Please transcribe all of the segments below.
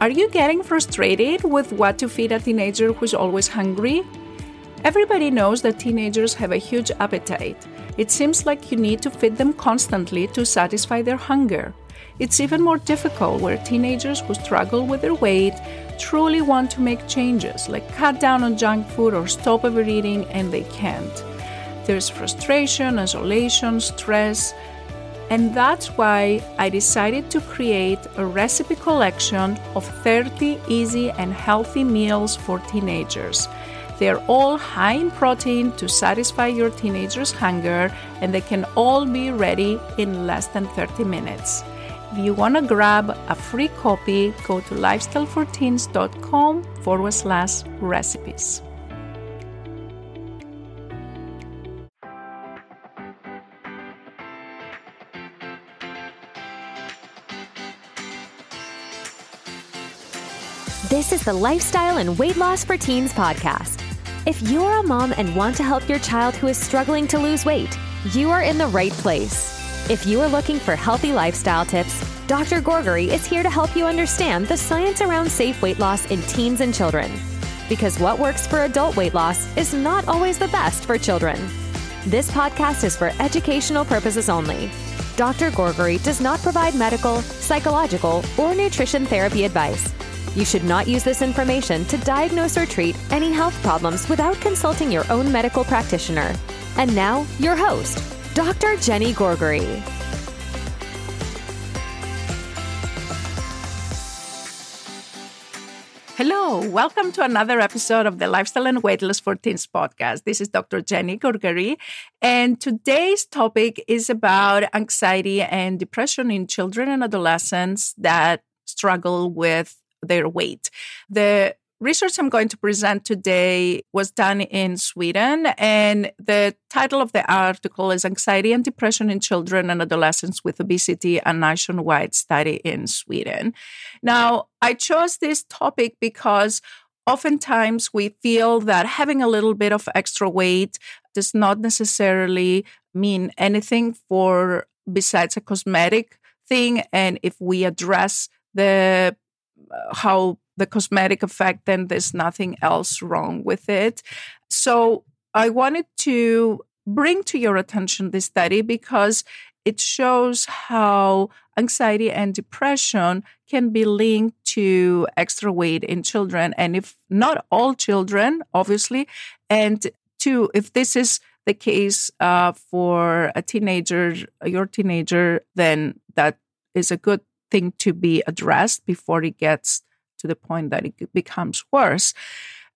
Are you getting frustrated with what to feed a teenager who's always hungry? Everybody knows that teenagers have a huge appetite. It seems like you need to feed them constantly to satisfy their hunger. It's even more difficult where teenagers who struggle with their weight truly want to make changes, like cut down on junk food or stop overeating, and they can't. There's frustration, isolation, stress, and that's why I decided to create a recipe collection of 30 easy and healthy meals for teenagers. They're all high in protein to satisfy your teenager's hunger, and they can all be ready in less than 30 minutes. If you want to grab a free copy, go to lifestyleforteens.com forward slash recipes. This is the Lifestyle and Weight Loss for Teens podcast. If you're a mom and want to help your child who is struggling to lose weight, you are in the right place. If you are looking for healthy lifestyle tips, Dr. Gourgari is here to help you understand the science around safe weight loss in teens and children. Because what works for adult weight loss is not always the best for children. This podcast is for educational purposes only. Dr. Gourgari does not provide medical, psychological, or nutrition therapy advice. You should not use this information to diagnose or treat any health problems without consulting your own medical practitioner. And now, your host, Dr. Jenny Gourgari. Hello, welcome to another episode of the Lifestyle and Weight Loss for Teens podcast. This is Dr. Jenny Gourgari, and today's topic is about anxiety and depression in children and adolescents that struggle with their weight. The research I'm going to present today was done in Sweden, and the title of the article is Anxiety and Depression in Children and Adolescents with Obesity, a nationwide study in Sweden. Now, I chose this topic because oftentimes we feel that having a little bit of extra weight does not necessarily mean anything for besides a cosmetic thing. And if we address the how the cosmetic effect, then there's nothing else wrong with it. So I wanted to bring to your attention this study because it shows how anxiety and depression can be linked to extra weight in children. And if not all children, obviously, and two, if this is the case uh, for a teenager, your teenager, then that is a good thing to be addressed before it gets to the point that it becomes worse.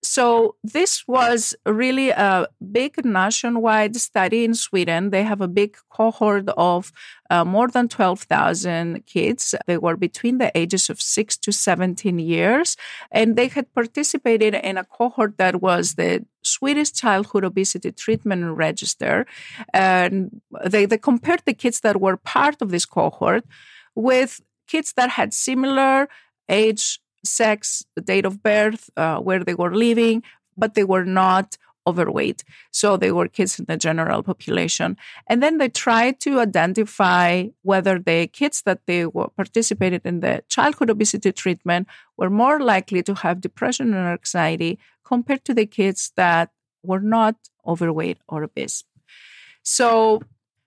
So, this was really a big nationwide study in Sweden. They have a big cohort of uh, more than 12,000 kids. They were between the ages of 6 to 17 years. And they had participated in a cohort that was the Swedish Childhood Obesity Treatment Register. And they, they compared the kids that were part of this cohort with kids that had similar age, sex, date of birth, uh, where they were living, but they were not overweight. So they were kids in the general population. And then they tried to identify whether the kids that they were participated in the childhood obesity treatment were more likely to have depression and anxiety compared to the kids that were not overweight or obese. So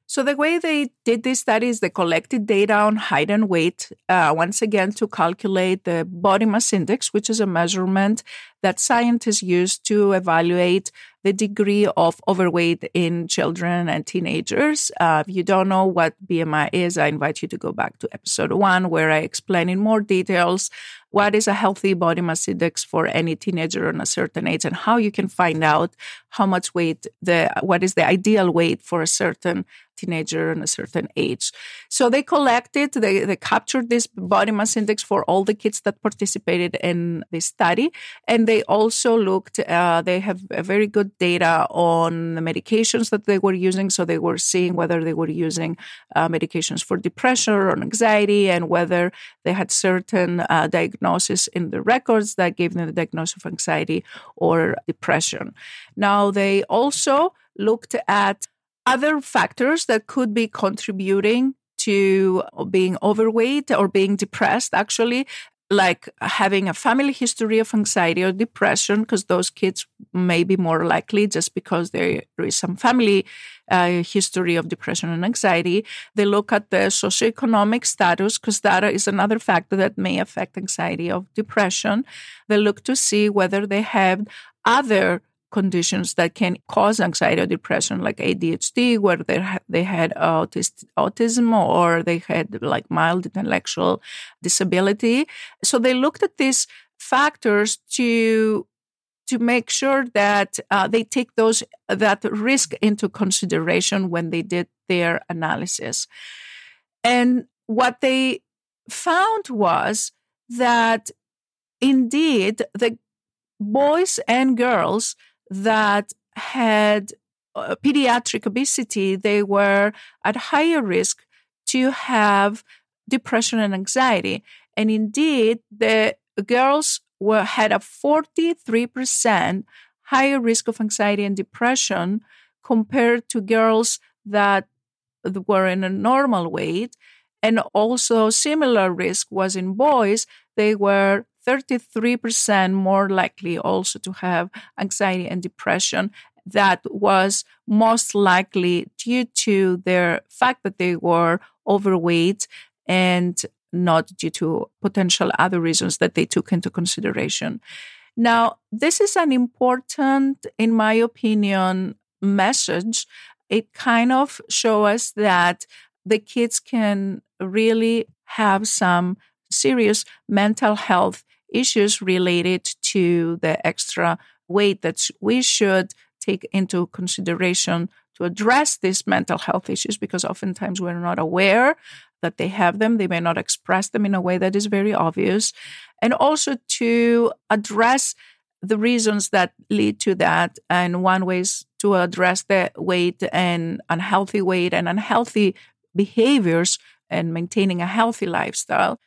so the way they did this study is they collected data on height and weight, uh, once again to calculate the body mass index, which is a measurement that scientists use to evaluate the degree of overweight in children and teenagers. Uh, if you don't know what BMI is, I invite you to go back to episode one, where I explain in more details what is a healthy body mass index for any teenager on a certain age and how you can find out how much weight the what is the ideal weight for a certain teenager on a certain age. So they collected, they, they captured this body mass index for all the kids that participated in this study. And they also looked, uh, they have very good data on the medications that they were using. So they were seeing whether they were using uh, medications for depression or anxiety and whether they had certain uh, diagnosis in the records that gave them the diagnosis of anxiety or depression. Now, they also looked at other factors that could be contributing to being overweight or being depressed actually like having a family history of anxiety or depression, because those kids may be more likely just because there is some family uh, history of depression and anxiety. They look at the socioeconomic status, because that is another factor that may affect anxiety or depression. They look to see whether they have other conditions that can cause anxiety or depression, like ADHD, where they ha- they had autist- autism or they had like mild intellectual disability. So they looked at these factors to to make sure that uh, they take those that risk into consideration when they did their analysis. And what they found was that indeed the boys and girls that had uh, pediatric obesity, they were at higher risk to have depression and anxiety. And indeed, the girls were had a 43% higher risk of anxiety and depression compared to girls that were in a normal weight. And also similar risk was in boys. They were 33% more likely also to have anxiety and depression that was most likely due to their fact that they were overweight and not due to potential other reasons that they took into consideration. Now, this is an important, in my opinion, message. It kind of shows us that the kids can really have some serious mental health issues related to the extra weight that we should take into consideration to address these mental health issues because oftentimes we're not aware that they have them. They may not express them in a way that is very obvious. And also to address the reasons that lead to that. And one way is to address the weight and unhealthy weight and unhealthy behaviors and maintaining a healthy lifestyle.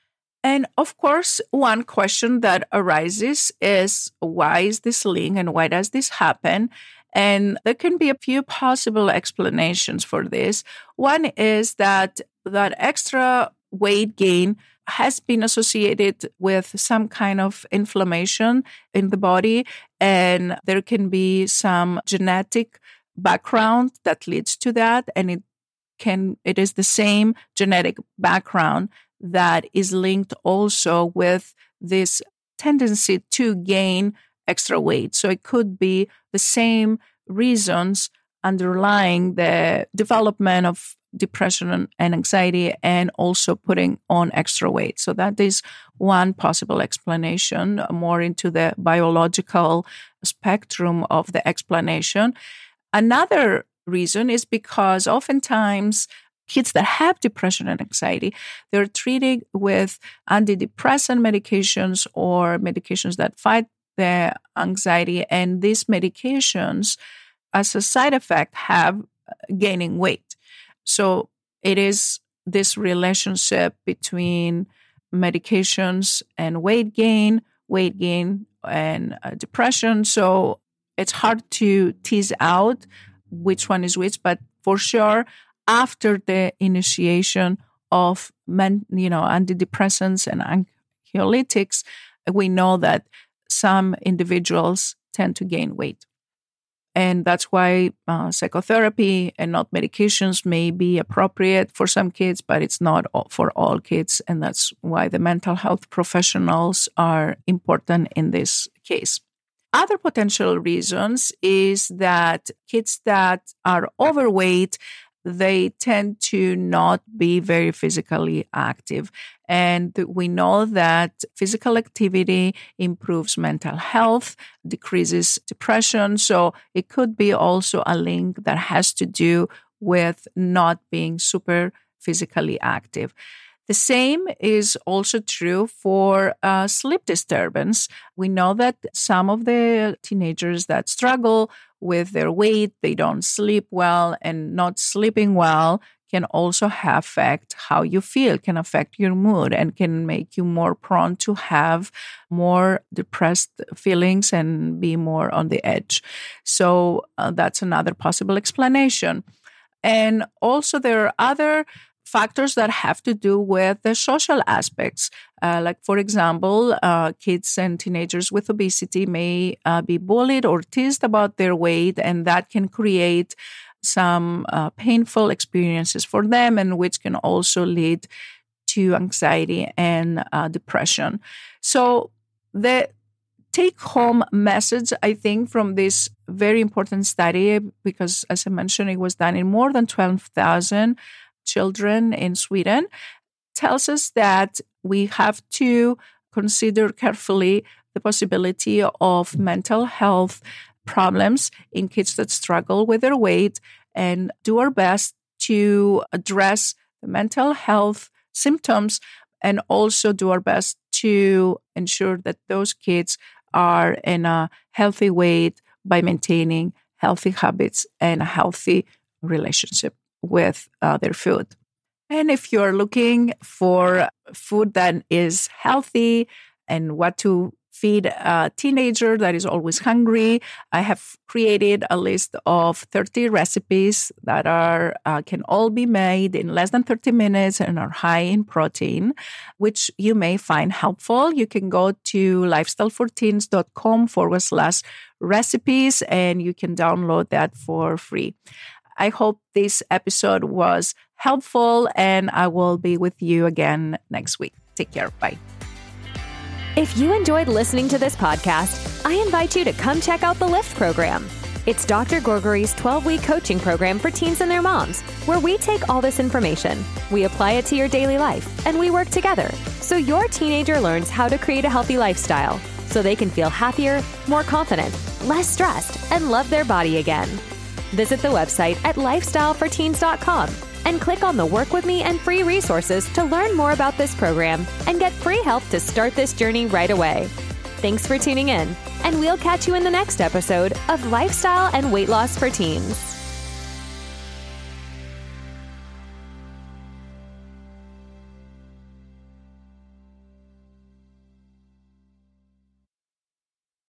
And of course, one question that arises is why is this link and why does this happen? And there can be a few possible explanations for this. One is that that extra weight gain has been associated with some kind of inflammation in the body, and there can be some genetic background that leads to that, and it can it is the same genetic background that is linked also with this tendency to gain extra weight. So it could be the same reasons underlying the development of depression and anxiety and also putting on extra weight. So that is one possible explanation, uh, more into the biological spectrum of the explanation. Another reason is because oftentimes kids that have depression and anxiety, they're treated with antidepressant medications or medications that fight the anxiety. And these medications, as a side effect, have gaining weight. So it is this relationship between medications and weight gain, weight gain and uh, depression. So it's hard to tease out which one is which, but for sure, after the initiation of men, you know, antidepressants and anxiolytics, we know that some individuals tend to gain weight. And that's why uh, psychotherapy and not medications may be appropriate for some kids, but it's not for all kids. And that's why the mental health professionals are important in this case. Other potential reasons is that kids that are overweight they tend to not be very physically active. And we know that physical activity improves mental health, decreases depression. So it could be also a link that has to do with not being super physically active. The same is also true for uh, sleep disturbance. We know that some of the teenagers that struggle with their weight, they don't sleep well, and not sleeping well can also affect how you feel, can affect your mood, and can make you more prone to have more depressed feelings and be more on the edge. So uh, that's another possible explanation. And also, there are other factors that have to do with the social aspects. Uh, like, for example, uh, kids and teenagers with obesity may uh, be bullied or teased about their weight, and that can create some uh, painful experiences for them, and which can also lead to anxiety and uh, depression. So, the take home message, I think, from this very important study, because as I mentioned, it was done in more than 12,000 children in Sweden, tells us that we have to consider carefully the possibility of mental health problems in kids that struggle with their weight and do our best to address the mental health symptoms and also do our best to ensure that those kids are in a healthy weight by maintaining healthy habits and a healthy relationship with uh, their food. And if you're looking for food that is healthy and what to feed a teenager that is always hungry. I have created a list of 30 recipes that are uh, can all be made in less than 30 minutes and are high in protein, which you may find helpful. You can go to lifestyleforteens.com forward slash recipes and you can download that for free. I hope this episode was helpful and I will be with you again next week. Take care. Bye. If you enjoyed listening to this podcast, I invite you to come check out the LIFT program. It's Dr. Gourgari's 12 week coaching program for teens and their moms, where we take all this information, we apply it to your daily life, and we work together so your teenager learns how to create a healthy lifestyle so they can feel happier, more confident, less stressed, and love their body again. Visit the website at lifestyleforteens.com and click on the Work With Me and free resources to learn more about this program and get free help to start this journey right away. Thanks for tuning in, and we'll catch you in the next episode of Lifestyle and Weight Loss for Teens.